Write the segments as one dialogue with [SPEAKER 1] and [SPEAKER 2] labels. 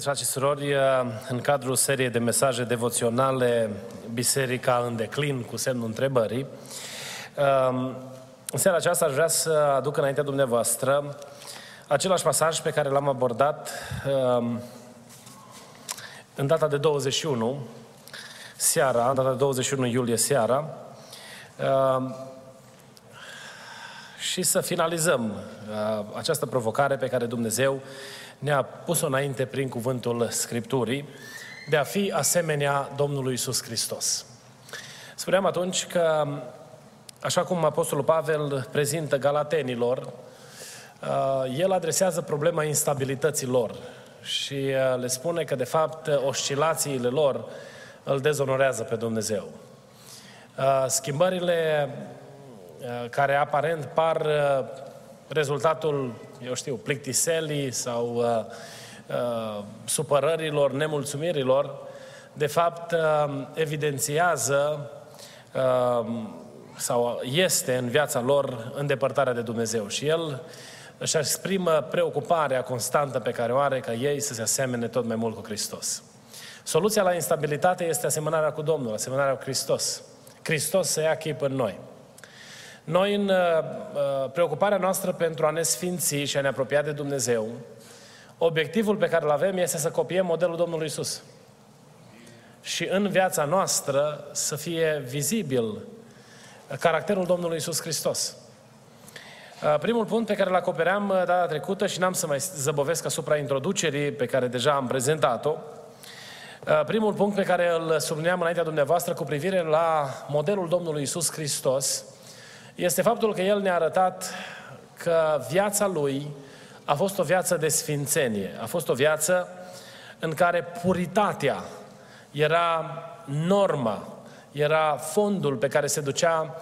[SPEAKER 1] Iubiți frați și surori, în cadrul seriei de mesaje devoționale Biserica în declin, cu semnul întrebării, în seara aceasta aș vrea să aduc înaintea dumneavoastră același pasaj pe care l-am abordat în data de 21, seara, în data de 21 iulie seara, și să finalizăm această provocare pe care Dumnezeu ne-a pus-o înainte prin cuvântul Scripturii, de a fi asemenea Domnului Isus Hristos. Spuneam atunci că, așa cum Apostolul Pavel prezintă galatenilor, uh, el adresează problema instabilității lor și uh, le spune că, de fapt, oscilațiile lor îl dezonorează pe Dumnezeu. Uh, schimbările care aparent par rezultatul, eu știu, plictiselii sau uh, uh, supărărilor, nemulțumirilor, de fapt uh, evidențiază uh, sau este în viața lor îndepărtarea de Dumnezeu. Și El își exprimă preocuparea constantă pe care o are ca ei să se asemene tot mai mult cu Hristos. Soluția la instabilitate este asemănarea cu Domnul, asemănarea cu Hristos. Hristos să ia chip în noi. Noi, în uh, uh, preocuparea noastră pentru a ne sfinți și a ne apropia de Dumnezeu, obiectivul pe care îl avem este să copiem modelul Domnului Isus. Și în viața noastră să fie vizibil caracterul Domnului Isus Hristos. Uh, primul punct pe care îl acopeream data trecută și n-am să mai zăbovesc asupra introducerii pe care deja am prezentat-o, primul punct pe care îl sublineam înaintea dumneavoastră cu privire la modelul Domnului Isus Hristos este faptul că El ne-a arătat că viața Lui a fost o viață de sfințenie, a fost o viață în care puritatea era norma, era fondul pe care se ducea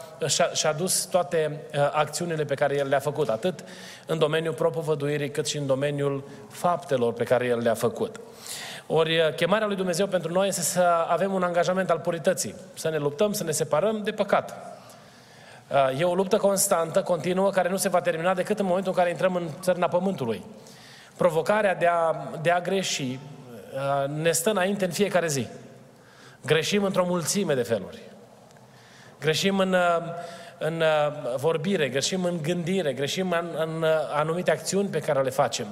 [SPEAKER 1] și-a dus toate uh, acțiunile pe care El le-a făcut, atât în domeniul propovăduirii, cât și în domeniul faptelor pe care El le-a făcut. Ori uh, chemarea lui Dumnezeu pentru noi este să avem un angajament al purității, să ne luptăm, să ne separăm de păcat. E o luptă constantă, continuă, care nu se va termina decât în momentul în care intrăm în țărna Pământului. Provocarea de a, de a greși uh, ne stă înainte în fiecare zi. Greșim într-o mulțime de feluri. Greșim în, uh, în uh, vorbire, greșim în gândire, greșim în, în anumite acțiuni pe care le facem.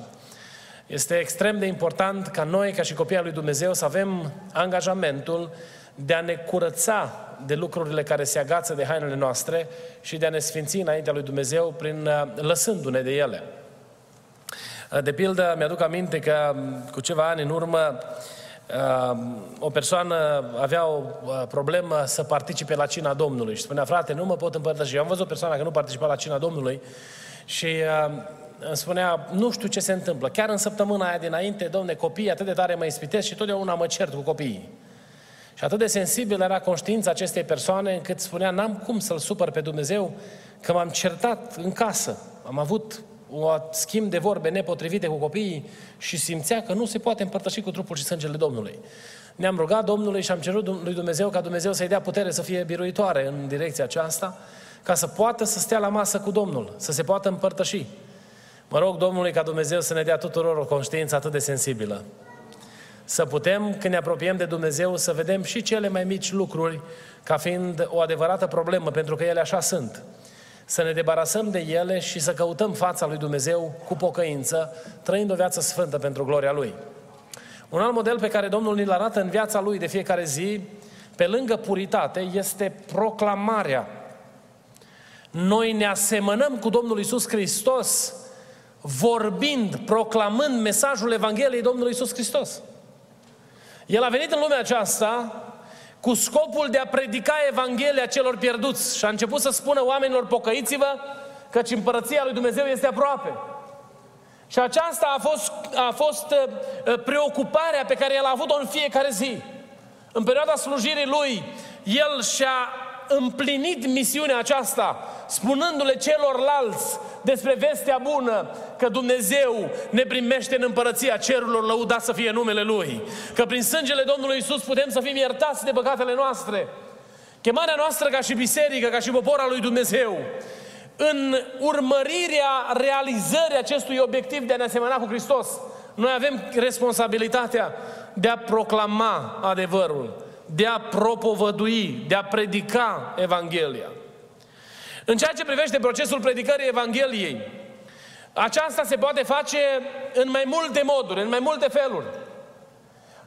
[SPEAKER 1] Este extrem de important ca noi, ca și copiii lui Dumnezeu, să avem angajamentul de a ne curăța de lucrurile care se agață de hainele noastre și de a ne sfinți înaintea lui Dumnezeu prin uh, lăsându-ne de ele. Uh, de pildă, mi-aduc aminte că um, cu ceva ani în urmă uh, o persoană avea o problemă să participe la cina Domnului și spunea, frate, nu mă pot împărtăși. Eu am văzut o persoană că nu participa la cina Domnului și îmi spunea, nu știu ce se întâmplă. Chiar în săptămâna aia dinainte, domne, copiii atât de tare mă ispitesc și totdeauna mă cert cu copiii. Și atât de sensibil era conștiința acestei persoane încât spunea, n-am cum să-L supăr pe Dumnezeu că m-am certat în casă. Am avut o schimb de vorbe nepotrivite cu copiii și simțea că nu se poate împărtăși cu trupul și sângele Domnului. Ne-am rugat Domnului și am cerut lui Dumnezeu ca Dumnezeu să-i dea putere să fie biruitoare în direcția aceasta, ca să poată să stea la masă cu Domnul, să se poată împărtăși. Mă rog Domnului ca Dumnezeu să ne dea tuturor o conștiință atât de sensibilă să putem, când ne apropiem de Dumnezeu, să vedem și cele mai mici lucruri ca fiind o adevărată problemă, pentru că ele așa sunt. Să ne debarasăm de ele și să căutăm fața lui Dumnezeu cu pocăință, trăind o viață sfântă pentru gloria Lui. Un alt model pe care Domnul ni-l arată în viața Lui de fiecare zi, pe lângă puritate, este proclamarea. Noi ne asemănăm cu Domnul Isus Hristos vorbind, proclamând mesajul Evangheliei Domnului Isus Hristos. El a venit în lumea aceasta cu scopul de a predica Evanghelia celor pierduți și a început să spună oamenilor, pocăiți-vă, căci împărăția lui Dumnezeu este aproape. Și aceasta a fost, a fost uh, preocuparea pe care el a avut-o în fiecare zi. În perioada slujirii lui, el și-a împlinit misiunea aceasta, spunându-le celorlalți despre vestea bună că Dumnezeu ne primește în împărăția cerurilor, lăudat să fie numele Lui. Că prin sângele Domnului Isus putem să fim iertați de păcatele noastre. Chemarea noastră ca și biserică, ca și popor al lui Dumnezeu, în urmărirea realizării acestui obiectiv de a ne asemăna cu Hristos, noi avem responsabilitatea de a proclama adevărul, de a propovădui, de a predica Evanghelia. În ceea ce privește procesul predicării Evangheliei, aceasta se poate face în mai multe moduri, în mai multe feluri.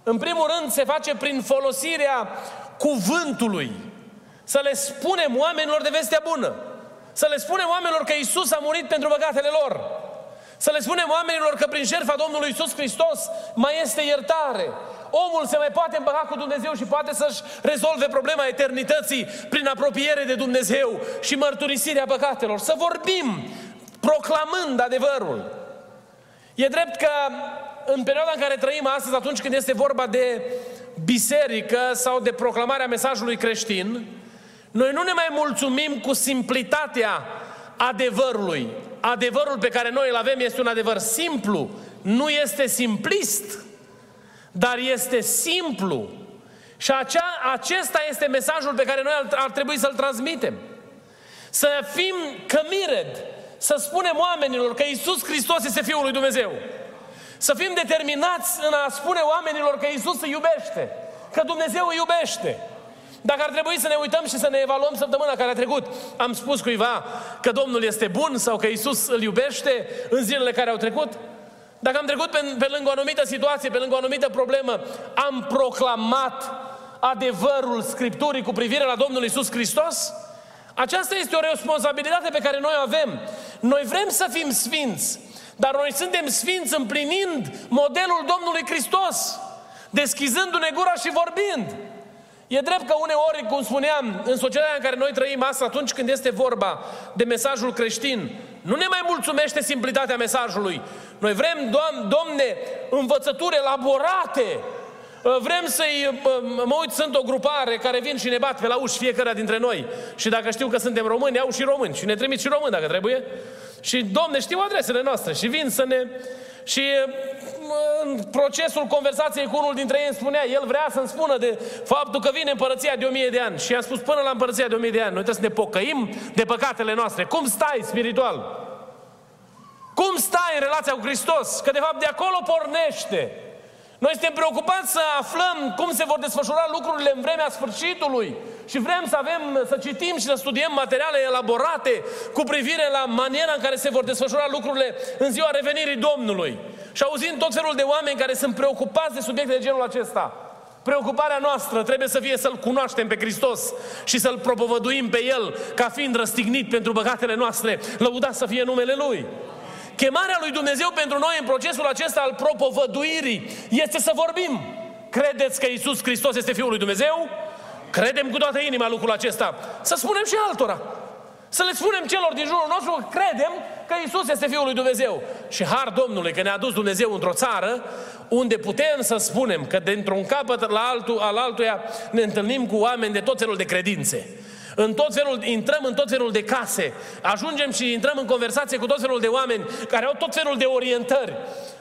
[SPEAKER 1] În primul rând, se face prin folosirea cuvântului. Să le spunem oamenilor de vestea bună. Să le spunem oamenilor că Isus a murit pentru păcatele lor. Să le spunem oamenilor că prin jertfa Domnului Isus Hristos mai este iertare. Omul se mai poate împăca cu Dumnezeu și poate să-și rezolve problema eternității prin apropiere de Dumnezeu și mărturisirea păcatelor. Să vorbim proclamând adevărul. E drept că în perioada în care trăim astăzi, atunci când este vorba de biserică sau de proclamarea mesajului creștin, noi nu ne mai mulțumim cu simplitatea adevărului. Adevărul pe care noi îl avem este un adevăr simplu, nu este simplist, dar este simplu. Și acea, acesta este mesajul pe care noi ar trebui să-l transmitem. Să fim cămired, să spunem oamenilor că Isus Hristos este Fiul lui Dumnezeu. Să fim determinați în a spune oamenilor că Isus îi iubește, că Dumnezeu îi iubește. Dacă ar trebui să ne uităm și să ne evaluăm săptămâna care a trecut, am spus cuiva că Domnul este bun sau că Isus îl iubește în zilele care au trecut? Dacă am trecut pe, pe lângă o anumită situație, pe lângă o anumită problemă, am proclamat adevărul Scripturii cu privire la Domnul Isus Hristos? Aceasta este o responsabilitate pe care noi o avem. Noi vrem să fim sfinți, dar noi suntem sfinți împlinind modelul Domnului Hristos, deschizându-ne gura și vorbind. E drept că uneori, cum spuneam, în societatea în care noi trăim asta, atunci când este vorba de mesajul creștin, nu ne mai mulțumește simplitatea mesajului. Noi vrem, Doamne, Domne, învățături elaborate. Vrem să-i... Mă uit, sunt o grupare care vin și ne bat pe la uși fiecare dintre noi. Și dacă știu că suntem români, au și români. Și ne trimit și români dacă trebuie. Și, Domne, știu adresele noastre. Și vin să ne... Și în procesul conversației cu unul dintre ei îmi spunea, el vrea să-mi spună de faptul că vine împărăția de o mie de ani. Și i-am spus, până la împărăția de o mie de ani, noi trebuie să ne pocăim de păcatele noastre. Cum stai spiritual? Cum stai în relația cu Hristos? Că de fapt de acolo pornește. Noi suntem preocupați să aflăm cum se vor desfășura lucrurile în vremea sfârșitului și vrem să avem, să citim și să studiem materiale elaborate cu privire la maniera în care se vor desfășura lucrurile în ziua revenirii Domnului. Și auzind tot felul de oameni care sunt preocupați de subiecte de genul acesta. Preocuparea noastră trebuie să fie să-L cunoaștem pe Hristos și să-L propovăduim pe El ca fiind răstignit pentru băgatele noastre. Lăudați să fie numele Lui. Chemarea lui Dumnezeu pentru noi în procesul acesta al propovăduirii este să vorbim. Credeți că Isus Hristos este Fiul lui Dumnezeu? Credem cu toată inima lucrul acesta. Să spunem și altora. Să le spunem celor din jurul nostru că credem că Isus este Fiul lui Dumnezeu. Și har Domnului că ne-a dus Dumnezeu într-o țară unde putem să spunem că dintr-un capăt la altul, al altuia ne întâlnim cu oameni de tot felul de credințe în tot felul, intrăm în tot felul de case, ajungem și intrăm în conversație cu tot felul de oameni care au tot felul de orientări.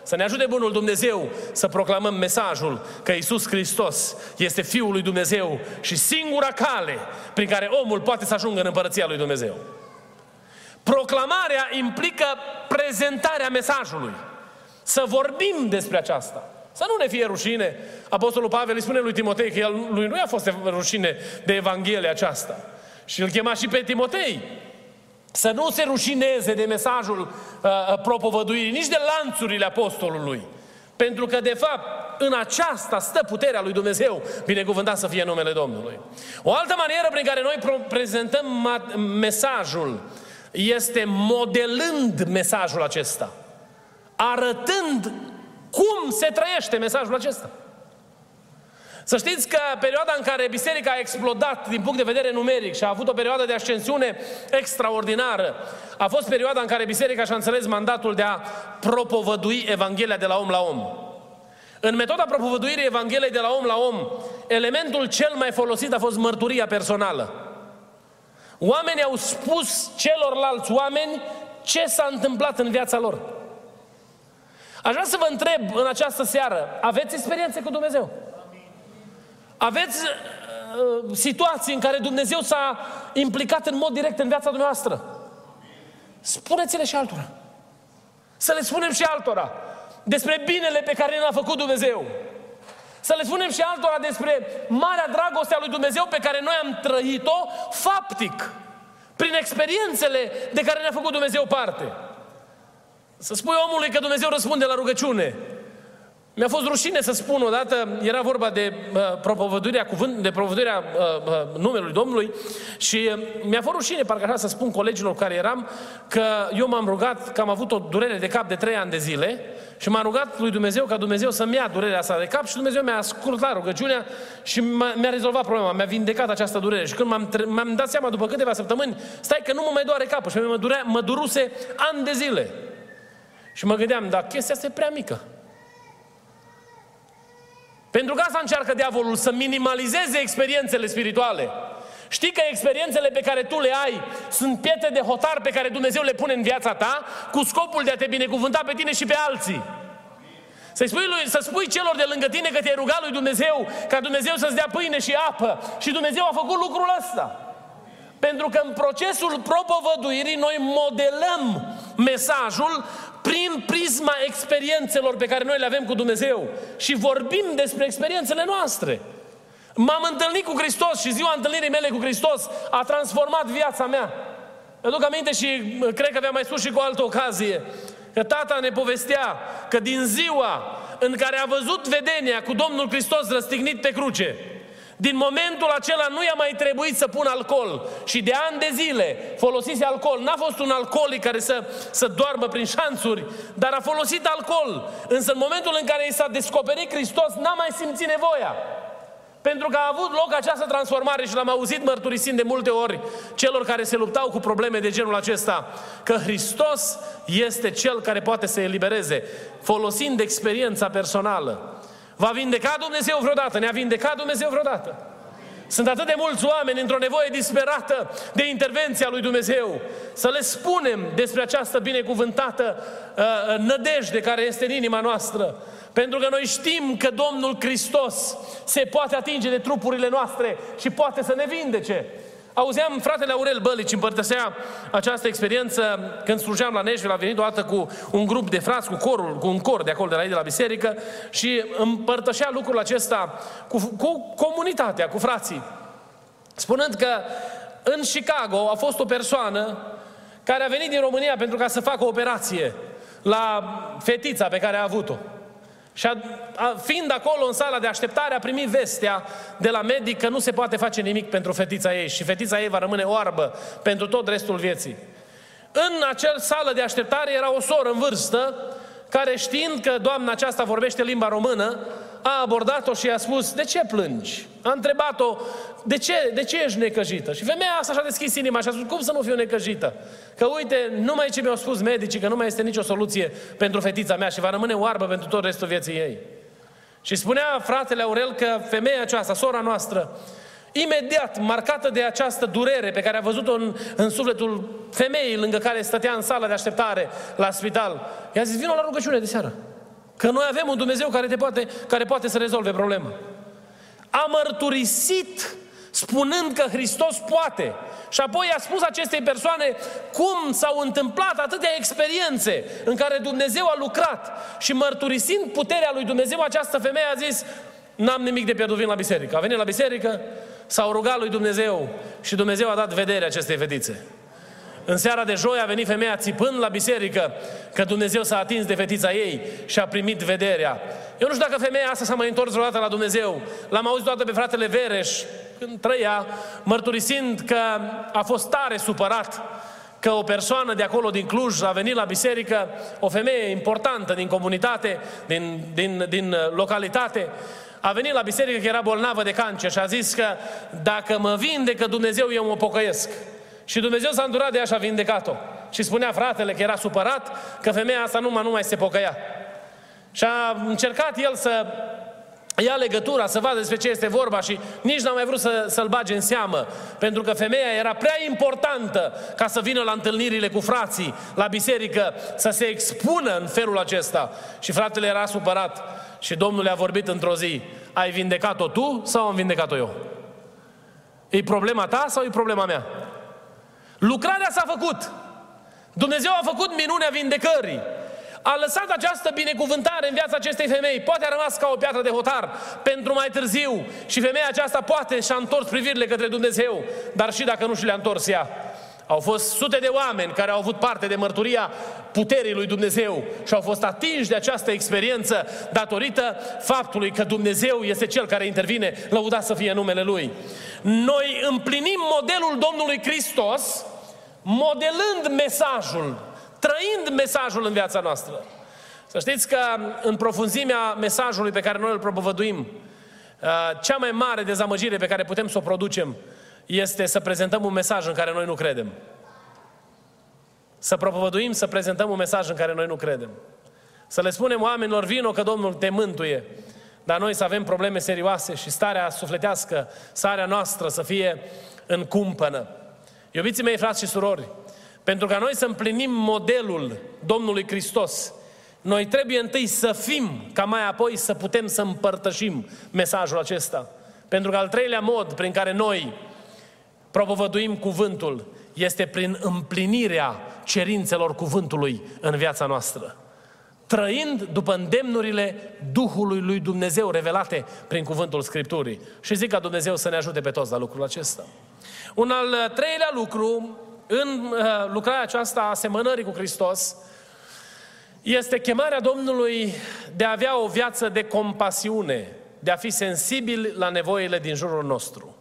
[SPEAKER 1] Să ne ajute Bunul Dumnezeu să proclamăm mesajul că Isus Hristos este Fiul lui Dumnezeu și singura cale prin care omul poate să ajungă în împărăția lui Dumnezeu. Proclamarea implică prezentarea mesajului. Să vorbim despre aceasta. Să nu ne fie rușine. Apostolul Pavel îi spune lui Timotei că el, lui nu i-a fost rușine de Evanghelia aceasta. Și îl chema și pe Timotei. Să nu se rușineze de mesajul uh, uh, propovăduirii, nici de lanțurile apostolului. Pentru că, de fapt, în aceasta stă puterea lui Dumnezeu, binecuvântat să fie numele Domnului. O altă manieră prin care noi prezentăm mesajul este modelând mesajul acesta. Arătând cum se trăiește mesajul acesta. Să știți că perioada în care biserica a explodat din punct de vedere numeric și a avut o perioadă de ascensiune extraordinară, a fost perioada în care biserica și-a înțeles mandatul de a propovădui Evanghelia de la om la om. În metoda propovăduirii Evangheliei de la om la om, elementul cel mai folosit a fost mărturia personală. Oamenii au spus celorlalți oameni ce s-a întâmplat în viața lor. Aș vrea să vă întreb în această seară, aveți experiențe cu Dumnezeu? Aveți uh, situații în care Dumnezeu s-a implicat în mod direct în viața dumneavoastră? Spuneți-le și altora. Să le spunem și altora despre binele pe care ne-a făcut Dumnezeu. Să le spunem și altora despre marea dragoste a lui Dumnezeu pe care noi am trăit-o faptic, prin experiențele de care ne-a făcut Dumnezeu parte. Să spui omului că Dumnezeu răspunde la rugăciune. Mi-a fost rușine să spun odată, era vorba de uh, propovăduirea, cuvânt, de propovăduirea uh, uh, numelui Domnului și uh, mi-a fost rușine, parcă așa să spun colegilor care eram, că eu m-am rugat, că am avut o durere de cap de trei ani de zile și m-am rugat lui Dumnezeu ca Dumnezeu să-mi ia durerea asta de cap și Dumnezeu mi-a ascultat rugăciunea și mi-a rezolvat problema, mi-a vindecat această durere. Și când m-am, m-am dat seama după câteva săptămâni, stai că nu mă mai doare capul și mă, durea, mă duruse ani de zile. Și mă gândeam, dar chestia asta e prea mică. Pentru că asta încearcă diavolul, să minimalizeze experiențele spirituale. Știi că experiențele pe care tu le ai sunt pietre de hotar pe care Dumnezeu le pune în viața ta cu scopul de a te binecuvânta pe tine și pe alții. Să spui, lui, să spui celor de lângă tine că te-ai rugat lui Dumnezeu ca Dumnezeu să-ți dea pâine și apă. Și Dumnezeu a făcut lucrul ăsta. Pentru că în procesul propovăduirii noi modelăm mesajul prin prisma experiențelor pe care noi le avem cu Dumnezeu și vorbim despre experiențele noastre. M-am întâlnit cu Hristos și ziua întâlnirii mele cu Hristos a transformat viața mea. Îmi duc aminte și cred că vi-am mai spus și cu o altă ocazie, că tata ne povestea că din ziua în care a văzut vedenia cu Domnul Hristos răstignit pe cruce, din momentul acela nu i-a mai trebuit să pună alcool și de ani de zile folosise alcool. N-a fost un alcoolic care să, să doarmă prin șanțuri, dar a folosit alcool. Însă în momentul în care i s-a descoperit Hristos, n-a mai simțit nevoia. Pentru că a avut loc această transformare și l-am auzit mărturisind de multe ori celor care se luptau cu probleme de genul acesta, că Hristos este Cel care poate să elibereze, folosind experiența personală. Va vindeca Dumnezeu vreodată? Ne-a vindecat Dumnezeu vreodată? Sunt atât de mulți oameni într-o nevoie disperată de intervenția lui Dumnezeu. Să le spunem despre această binecuvântată uh, uh, nădejde care este în inima noastră. Pentru că noi știm că Domnul Hristos se poate atinge de trupurile noastre și poate să ne vindece. Auzeam fratele Aurel Bălici împărtășea această experiență când slujeam la Nashville, a venit o dată cu un grup de frați, cu corul, cu un cor de acolo, de la ei, de la biserică și împărtășea lucrul acesta cu, cu comunitatea, cu frații. Spunând că în Chicago a fost o persoană care a venit din România pentru ca să facă o operație la fetița pe care a avut-o. Și a, a, fiind acolo în sala de așteptare, a primit vestea de la medic că nu se poate face nimic pentru fetița ei și fetița ei va rămâne oarbă pentru tot restul vieții. În acel sală de așteptare era o soră în vârstă care știind că doamna aceasta vorbește limba română, a abordat-o și i-a spus, de ce plângi? A întrebat-o, de ce, de ce ești necăjită? Și femeia asta și-a deschis inima și a spus, cum să nu fiu necăjită? Că uite, numai ce mi-au spus medicii, că nu mai este nicio soluție pentru fetița mea și va rămâne oarbă pentru tot restul vieții ei. Și spunea fratele Aurel că femeia aceasta, sora noastră, imediat marcată de această durere pe care a văzut-o în, în sufletul femeii lângă care stătea în sală de așteptare la spital, i-a zis, vină la rugăciune de seară. Că noi avem un Dumnezeu care, te poate, care poate să rezolve problema. A mărturisit spunând că Hristos poate. Și apoi a spus acestei persoane cum s-au întâmplat atâtea experiențe în care Dumnezeu a lucrat și mărturisind puterea lui Dumnezeu, această femeie a zis, n-am nimic de pierdut, vin la biserică. A venit la biserică, s-au rugat lui Dumnezeu și Dumnezeu a dat vedere acestei fetițe. În seara de joi a venit femeia țipând la biserică că Dumnezeu s-a atins de fetița ei și a primit vederea. Eu nu știu dacă femeia asta s-a mai întors vreodată la Dumnezeu. L-am auzit toată pe fratele Vereș, când trăia, mărturisind că a fost tare supărat că o persoană de acolo din Cluj a venit la biserică, o femeie importantă din comunitate, din, din, din localitate, a venit la biserică că era bolnavă de cancer și a zis că dacă mă vindecă Dumnezeu, eu mă pocăiesc. Și Dumnezeu s-a îndurat de ea și a vindecat-o. Și spunea fratele că era supărat că femeia asta numai nu mai se pocăia. Și a încercat el să ia legătura, să vadă despre ce este vorba și nici n-a mai vrut să, să-l bage în seamă, pentru că femeia era prea importantă ca să vină la întâlnirile cu frații, la biserică, să se expună în felul acesta. Și fratele era supărat și Domnul le-a vorbit într-o zi, ai vindecat-o tu sau am vindecat-o eu? E problema ta sau e problema mea? Lucrarea s-a făcut. Dumnezeu a făcut minunea vindecării a lăsat această binecuvântare în viața acestei femei. Poate a rămas ca o piatră de hotar pentru mai târziu și femeia aceasta poate și-a întors privirile către Dumnezeu, dar și dacă nu și le-a întors ea. Au fost sute de oameni care au avut parte de mărturia puterii lui Dumnezeu și au fost atinși de această experiență datorită faptului că Dumnezeu este Cel care intervine, lăudat să fie numele Lui. Noi împlinim modelul Domnului Hristos modelând mesajul trăind mesajul în viața noastră. Să știți că în profunzimea mesajului pe care noi îl propovăduim, uh, cea mai mare dezamăgire pe care putem să o producem este să prezentăm un mesaj în care noi nu credem. Să propovăduim, să prezentăm un mesaj în care noi nu credem. Să le spunem oamenilor, vino că Domnul te mântuie, dar noi să avem probleme serioase și starea sufletească, starea noastră să fie în cumpănă. Iubiții mei, frați și surori, pentru ca noi să împlinim modelul Domnului Hristos, noi trebuie întâi să fim, ca mai apoi să putem să împărtășim mesajul acesta. Pentru că al treilea mod prin care noi propovăduim cuvântul este prin împlinirea cerințelor cuvântului în viața noastră. Trăind după îndemnurile Duhului lui Dumnezeu revelate prin cuvântul Scripturii. Și zic ca Dumnezeu să ne ajute pe toți la lucrul acesta. Un al treilea lucru în uh, lucrarea aceasta a asemănării cu Hristos, este chemarea Domnului de a avea o viață de compasiune, de a fi sensibil la nevoile din jurul nostru.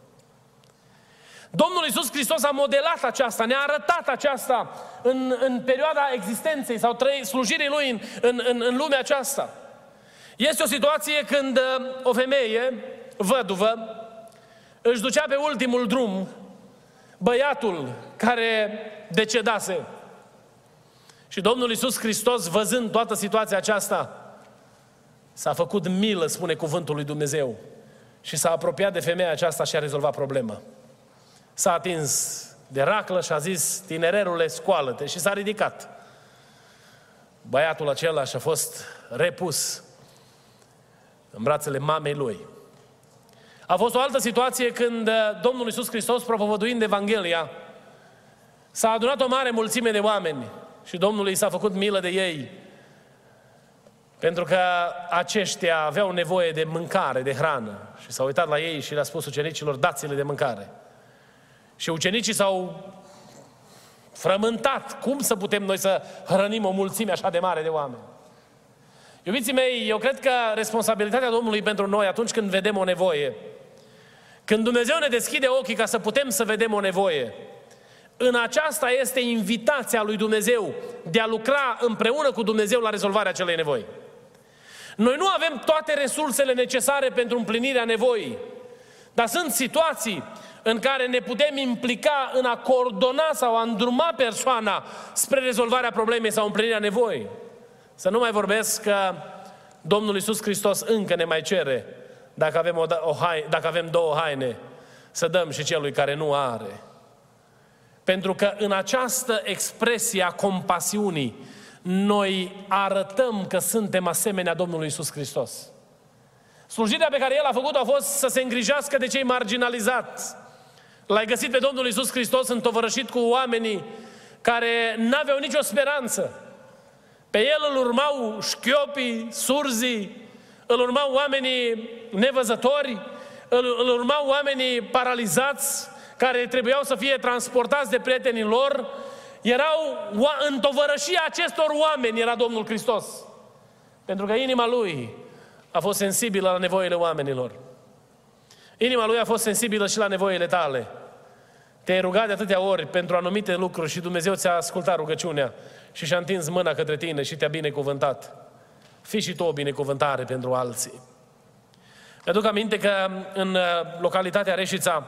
[SPEAKER 1] Domnul Iisus Hristos a modelat aceasta, ne-a arătat aceasta în, în perioada existenței sau trăi, slujirii Lui în, în, în, în lumea aceasta. Este o situație când uh, o femeie, văduvă, își ducea pe ultimul drum băiatul care decedase. Și Domnul Iisus Hristos, văzând toată situația aceasta, s-a făcut milă, spune cuvântul lui Dumnezeu, și s-a apropiat de femeia aceasta și a rezolvat problema. S-a atins de raclă și a zis, tinererule, scoală-te, și s-a ridicat. Băiatul acela și-a fost repus în brațele mamei lui. A fost o altă situație când uh, Domnul Iisus Hristos, propovăduind Evanghelia, s-a adunat o mare mulțime de oameni și Domnul i s-a făcut milă de ei. Pentru că aceștia aveau nevoie de mâncare, de hrană. Și s-a uitat la ei și le-a spus ucenicilor, dați-le de mâncare. Și ucenicii s-au frământat. Cum să putem noi să hrănim o mulțime așa de mare de oameni? Iubiții mei, eu cred că responsabilitatea Domnului pentru noi atunci când vedem o nevoie când Dumnezeu ne deschide ochii ca să putem să vedem o nevoie, în aceasta este invitația lui Dumnezeu de a lucra împreună cu Dumnezeu la rezolvarea acelei nevoi. Noi nu avem toate resursele necesare pentru împlinirea nevoii, dar sunt situații în care ne putem implica în a coordona sau a îndruma persoana spre rezolvarea problemei sau împlinirea nevoii. Să nu mai vorbesc că Domnul Iisus Hristos încă ne mai cere dacă avem, o, da, o haine, dacă avem două haine, să dăm și celui care nu are. Pentru că în această expresie a compasiunii, noi arătăm că suntem asemenea Domnului Isus Hristos. Slujirea pe care El a făcut-o a fost să se îngrijească de cei marginalizați. L-ai găsit pe Domnul Isus Hristos întovărășit cu oamenii care n-aveau nicio speranță. Pe El îl urmau șchiopii, surzii, îl urmau oamenii nevăzători, îl, îl urmau oamenii paralizați, care trebuiau să fie transportați de prietenii lor, erau în tovărășia acestor oameni era Domnul Hristos. Pentru că inima lui a fost sensibilă la nevoile oamenilor. Inima lui a fost sensibilă și la nevoile tale. Te-ai rugat de atâtea ori pentru anumite lucruri și Dumnezeu ți-a ascultat rugăciunea și și-a întins mâna către tine și te-a binecuvântat. Fii și tu o binecuvântare pentru alții. Mi-aduc aminte că în uh, localitatea Reșița,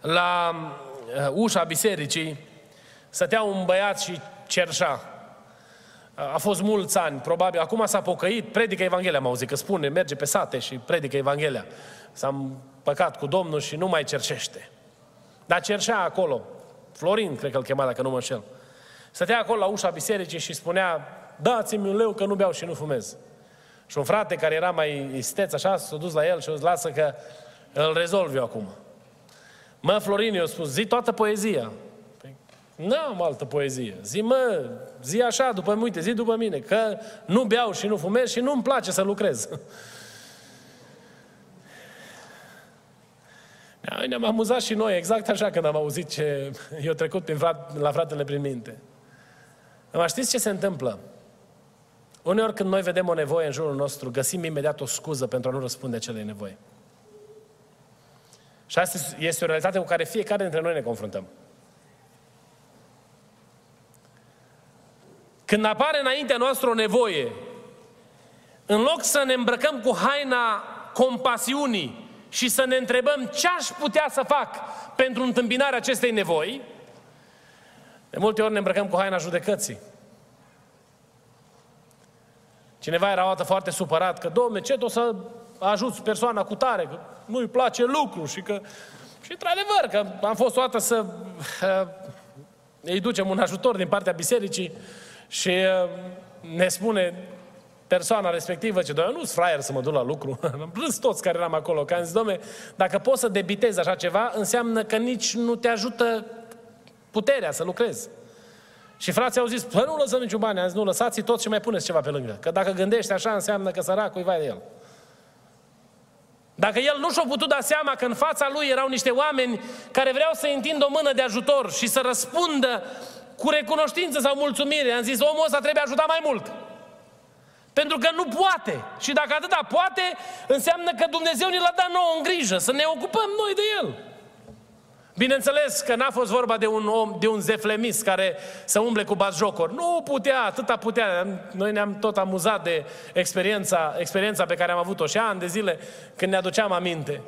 [SPEAKER 1] la uh, ușa bisericii, stătea un băiat și cerșa. A fost mulți ani, probabil. Acum s-a pocăit, predică Evanghelia, am auzit că spune, merge pe sate și predică Evanghelia. S-a împăcat cu Domnul și nu mai cerșește. Dar cerșea acolo. Florin, cred că îl chema, dacă nu mă înșel. Stătea acolo la ușa bisericii și spunea, dați-mi un leu că nu beau și nu fumez. Și un frate care era mai isteț așa, s-a dus la el și a zis, lasă că îl rezolv eu acum. Mă, Florin, eu spus, zi toată poezia. Păi, nu am altă poezie. Zi, mă, zi așa, după uite, zi după mine, că nu beau și nu fumez și nu-mi place să lucrez. Ne-am amuzat și noi, exact așa când am auzit ce i-a trecut prin frat, la fratele prin minte. Dar știți ce se întâmplă? Uneori când noi vedem o nevoie în jurul nostru, găsim imediat o scuză pentru a nu răspunde acelei nevoi. Și asta este o realitate cu care fiecare dintre noi ne confruntăm. Când apare înaintea noastră o nevoie, în loc să ne îmbrăcăm cu haina compasiunii și să ne întrebăm ce aș putea să fac pentru întâmpinarea acestei nevoi, de multe ori ne îmbrăcăm cu haina judecății. Cineva era o dată foarte supărat că, domne, ce o să ajuți persoana cu tare, că nu-i place lucru și că... Și într-adevăr că am fost o dată să uh, îi ducem un ajutor din partea bisericii și uh, ne spune persoana respectivă ce, doamne, nu-s fraier să mă duc la lucru. Am plâns toți care eram acolo, că am zis, domne, dacă poți să debitezi așa ceva, înseamnă că nici nu te ajută puterea să lucrezi. Și frații au zis, păi nu lăsăm niciun bani. Am zis, nu, lăsați tot și mai puneți ceva pe lângă. Că dacă gândești așa, înseamnă că săracul vai de el. Dacă el nu și-a putut da seama că în fața lui erau niște oameni care vreau să întindă o mână de ajutor și să răspundă cu recunoștință sau mulțumire, am zis, omul ăsta trebuie ajutat mai mult. Pentru că nu poate. Și dacă atâta poate, înseamnă că Dumnezeu ne l-a dat nouă în grijă, să ne ocupăm noi de el. Bineînțeles că n-a fost vorba de un om, de un zeflemis care să umble cu bazjocori. Nu putea, atâta putea. Noi ne-am tot amuzat de experiența, experiența pe care am avut-o și ani de zile când ne aduceam aminte.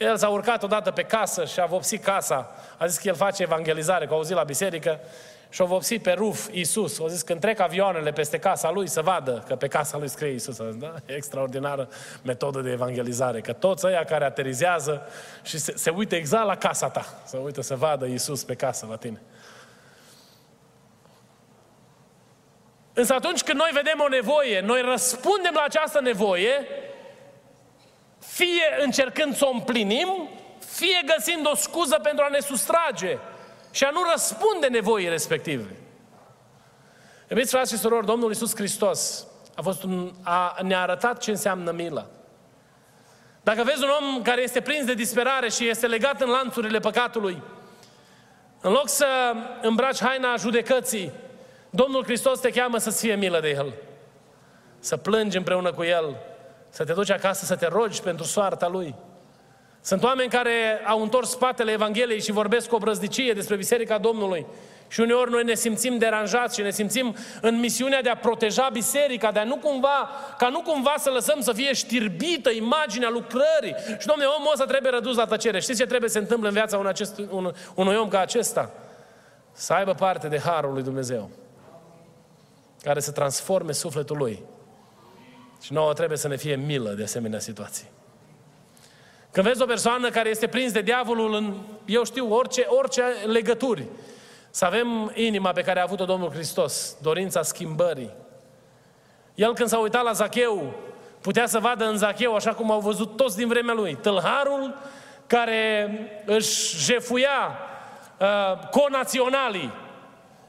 [SPEAKER 1] El s-a urcat odată pe casă și a vopsit casa. A zis că el face evangelizare, că a auzit la biserică și-a vopsit pe ruf Iisus. A zis când trec avioanele peste casa lui să vadă că pe casa lui scrie Iisus. Da? Extraordinară metodă de evangelizare. Că toți ăia care aterizează și se, se uită exact la casa ta. Să uită să vadă Iisus pe casă la tine. Însă atunci când noi vedem o nevoie, noi răspundem la această nevoie, fie încercând să o împlinim, fie găsind o scuză pentru a ne sustrage și a nu răspunde nevoii respective. Iubiți frați și surori, Domnul Iisus Hristos a fost un, a, ne-a arătat ce înseamnă milă. Dacă vezi un om care este prins de disperare și este legat în lanțurile păcatului, în loc să îmbraci haina judecății, Domnul Hristos te cheamă să-ți fie milă de el. Să plângi împreună cu el, să te duci acasă să te rogi pentru soarta lui. Sunt oameni care au întors spatele Evangheliei și vorbesc cu o brăznicie despre Biserica Domnului. Și uneori noi ne simțim deranjați și ne simțim în misiunea de a proteja biserica, de a nu cumva, ca nu cumva să lăsăm să fie știrbită imaginea lucrării. Și, domne, omul ăsta trebuie redus la tăcere. Știți ce trebuie să se întâmple în viața un acest, un, unui om ca acesta? Să aibă parte de Harul lui Dumnezeu, care să transforme sufletul lui. Și nouă trebuie să ne fie milă de asemenea situații. Când vezi o persoană care este prins de diavolul în, eu știu, orice, orice legături, să avem inima pe care a avut-o Domnul Hristos, dorința schimbării. El când s-a uitat la Zacheu, putea să vadă în Zacheu, așa cum au văzut toți din vremea lui, tâlharul care își jefuia uh, conaționalii,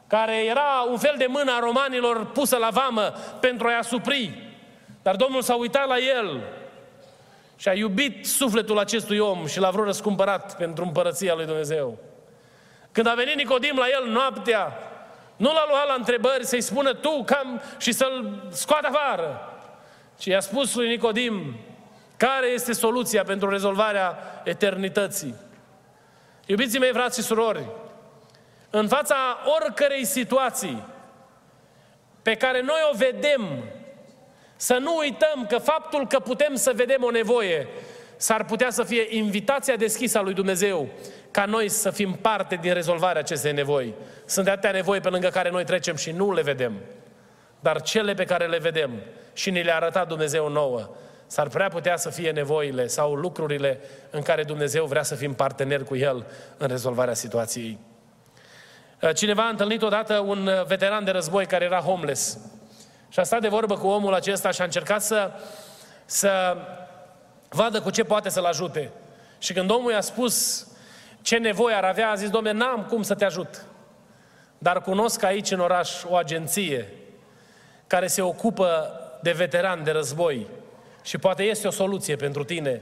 [SPEAKER 1] care era un fel de mână a romanilor pusă la vamă pentru a-i asupri. Dar Domnul s-a uitat la el și a iubit sufletul acestui om și l-a vrut răscumpărat pentru împărăția lui Dumnezeu. Când a venit Nicodim la el noaptea, nu l-a luat la întrebări să-i spună tu cam și să-l scoată afară, ci i-a spus lui Nicodim care este soluția pentru rezolvarea eternității. Iubiții mei, frați și surori, în fața oricărei situații pe care noi o vedem Să nu uităm că faptul că putem să vedem o nevoie s-ar putea să fie invitația deschisă a lui Dumnezeu ca noi să fim parte din rezolvarea acestei nevoi. Sunt de atâtea nevoi pe lângă care noi trecem și nu le vedem. Dar cele pe care le vedem și ni le-a arătat Dumnezeu nouă, s-ar prea putea să fie nevoile sau lucrurile în care Dumnezeu vrea să fim parteneri cu El în rezolvarea situației. Cineva a întâlnit odată un veteran de război care era homeless. Și a stat de vorbă cu omul acesta și a încercat să, să vadă cu ce poate să-l ajute. Și când omul i-a spus ce nevoie ar avea, a zis, domne, n-am cum să te ajut. Dar cunosc aici în oraș o agenție care se ocupă de veterani de război și poate este o soluție pentru tine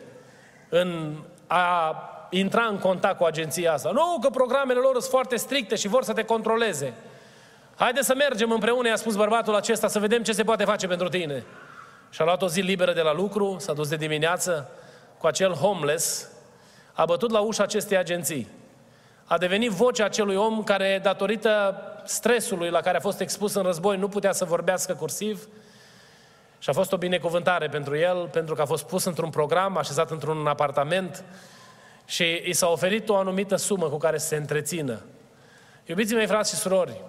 [SPEAKER 1] în a intra în contact cu agenția asta. Nu, că programele lor sunt foarte stricte și vor să te controleze. Haide să mergem împreună, i-a spus bărbatul acesta, să vedem ce se poate face pentru tine. Și a luat o zi liberă de la lucru, s-a dus de dimineață cu acel homeless, a bătut la ușa acestei agenții. A devenit vocea acelui om care, datorită stresului la care a fost expus în război, nu putea să vorbească cursiv, și a fost o binecuvântare pentru el, pentru că a fost pus într-un program, așezat într-un apartament și i s-a oferit o anumită sumă cu care să se întrețină. Iubiții mei, frați și surori,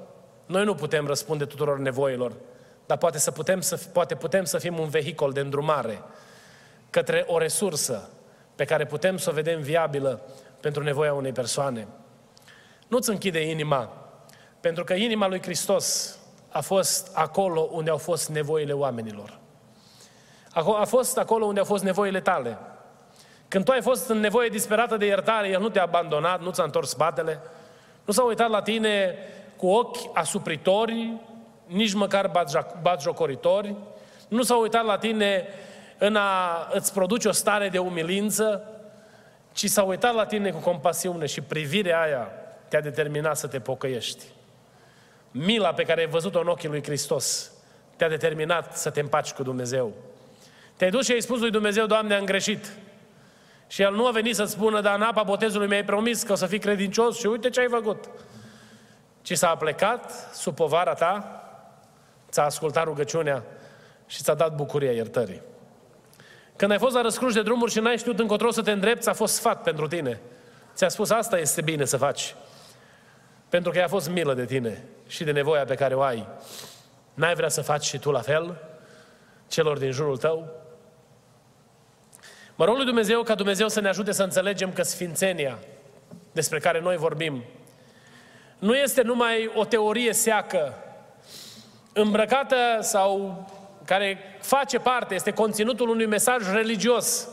[SPEAKER 1] noi nu putem răspunde tuturor nevoilor, dar poate, să putem să, poate putem să fim un vehicol de îndrumare către o resursă pe care putem să o vedem viabilă pentru nevoia unei persoane. Nu-ți închide inima, pentru că inima lui Hristos a fost acolo unde au fost nevoile oamenilor. A fost acolo unde au fost nevoile tale. Când tu ai fost în nevoie disperată de iertare, El nu te-a abandonat, nu ți-a întors spatele, nu s-a uitat la tine cu ochi asupritori, nici măcar batjocoritori, nu s-a uitat la tine în a îți produce o stare de umilință, ci s-a uitat la tine cu compasiune și privirea aia te-a determinat să te pocăiești. Mila pe care ai văzut-o în ochii lui Hristos te-a determinat să te împaci cu Dumnezeu. Te-ai dus și ai spus lui Dumnezeu, Doamne, am greșit. Și El nu a venit să-ți spună, dar în apa botezului mi-ai promis că o să fii credincios și uite ce ai făcut. Ci s-a plecat sub povara ta, ți-a ascultat rugăciunea și ți-a dat bucuria iertării. Când ai fost la răscruș de drumuri și n-ai știut încotro să te îndrepți, a fost sfat pentru tine. Ți-a spus, asta este bine să faci. Pentru că i-a fost milă de tine și de nevoia pe care o ai. N-ai vrea să faci și tu la fel celor din jurul tău? Mă rog lui Dumnezeu ca Dumnezeu să ne ajute să înțelegem că Sfințenia, despre care noi vorbim, nu este numai o teorie seacă, îmbrăcată sau care face parte, este conținutul unui mesaj religios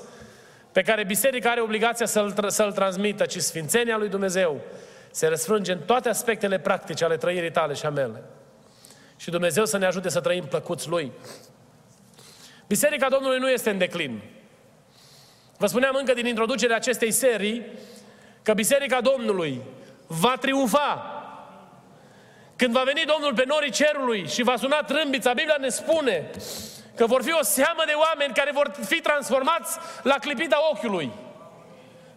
[SPEAKER 1] pe care biserica are obligația să-l, să-l transmită, ci Sfințenia lui Dumnezeu se răsfrânge în toate aspectele practice ale trăirii tale și a mele. Și Dumnezeu să ne ajute să trăim plăcuți Lui. Biserica Domnului nu este în declin. Vă spuneam încă din introducerea acestei serii că Biserica Domnului va triumfa. Când va veni Domnul pe norii cerului și va suna trâmbița, Biblia ne spune că vor fi o seamă de oameni care vor fi transformați la clipita ochiului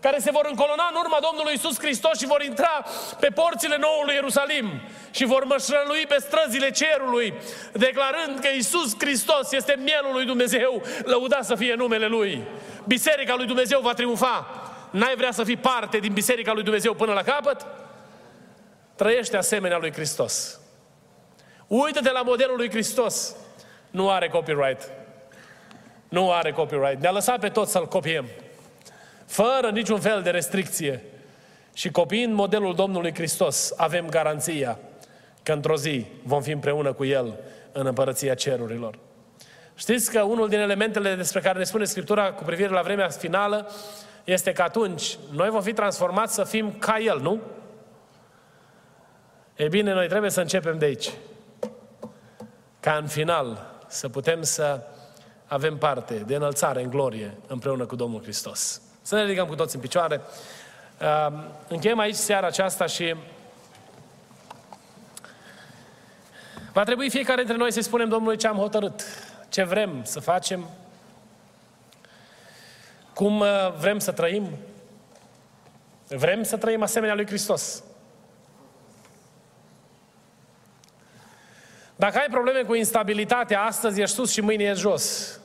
[SPEAKER 1] care se vor încolona în urma Domnului Isus Hristos și vor intra pe porțile noului Ierusalim și vor mășrălui pe străzile cerului, declarând că Isus Hristos este mielul lui Dumnezeu, lăudat să fie numele Lui. Biserica lui Dumnezeu va triumfa. N-ai vrea să fii parte din Biserica lui Dumnezeu până la capăt? Trăiește asemenea lui Hristos. Uită-te la modelul lui Hristos. Nu are copyright. Nu are copyright. Ne-a lăsat pe toți să-L copiem fără niciun fel de restricție. Și copiind modelul Domnului Hristos, avem garanția că într-o zi vom fi împreună cu El în împărăția cerurilor. Știți că unul din elementele despre care ne spune Scriptura cu privire la vremea finală este că atunci noi vom fi transformați să fim ca El, nu? E bine, noi trebuie să începem de aici. Ca în final să putem să avem parte de înălțare în glorie împreună cu Domnul Hristos. Să ne ridicăm cu toți în picioare. Încheiem aici seara aceasta și va trebui fiecare dintre noi să-i spunem Domnului ce am hotărât, ce vrem să facem, cum uh, vrem să trăim. Vrem să trăim asemenea lui Hristos. Dacă ai probleme cu instabilitatea, astăzi ești sus și mâine ești jos.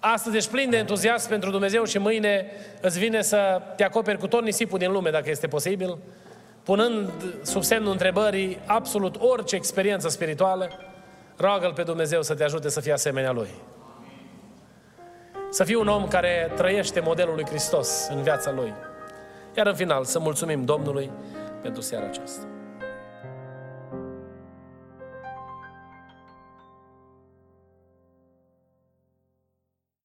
[SPEAKER 1] Astăzi ești plin de entuziasm pentru Dumnezeu și mâine îți vine să te acoperi cu tot nisipul din lume, dacă este posibil, punând sub semnul întrebării absolut orice experiență spirituală, roagă-L pe Dumnezeu să te ajute să fii asemenea Lui. Să fii un om care trăiește modelul lui Hristos în viața Lui. Iar în final, să mulțumim Domnului pentru seara aceasta.